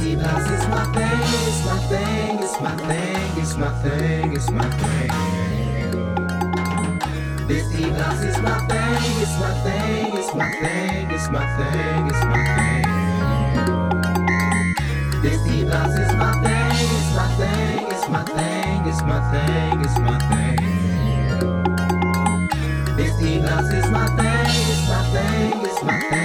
Deep house is my thing, it's my thing, it's my thing, it's my thing, it's my thing. Deep house is my thing, it's my thing, it's my thing, it's my thing, it's my thing. Deep house is my thing, it's my thing, it's my thing, it's my thing, it's my thing. This deep house is my thing, it's my thing, it's my thing,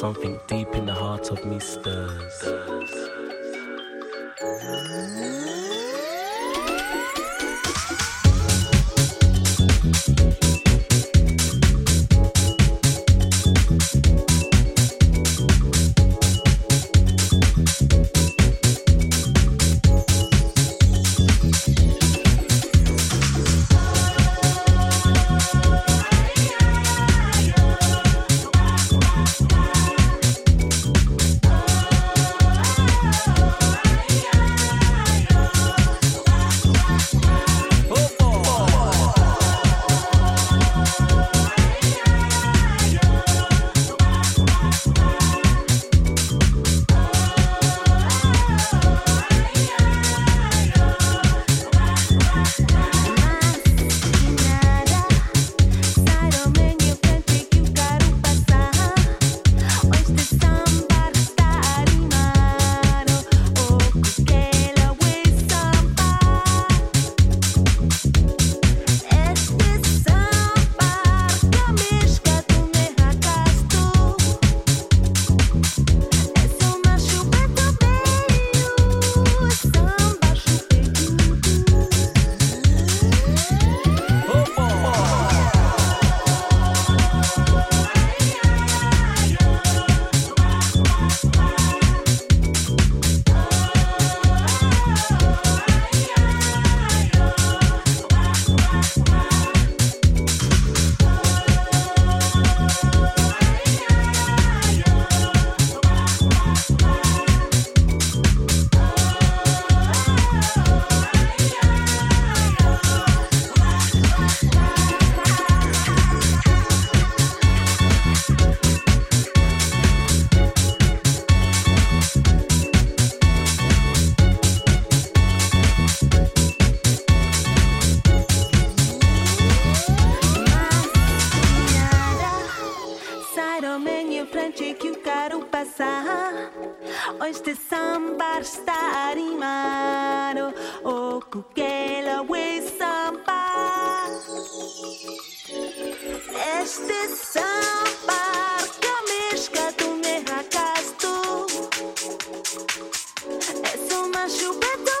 something deep in the heart of me stirs. dançar. Oeste sambar estar oh, oh, o cuquela é we é sambar. Este sambar camesca tu me racasto. É uma chupeta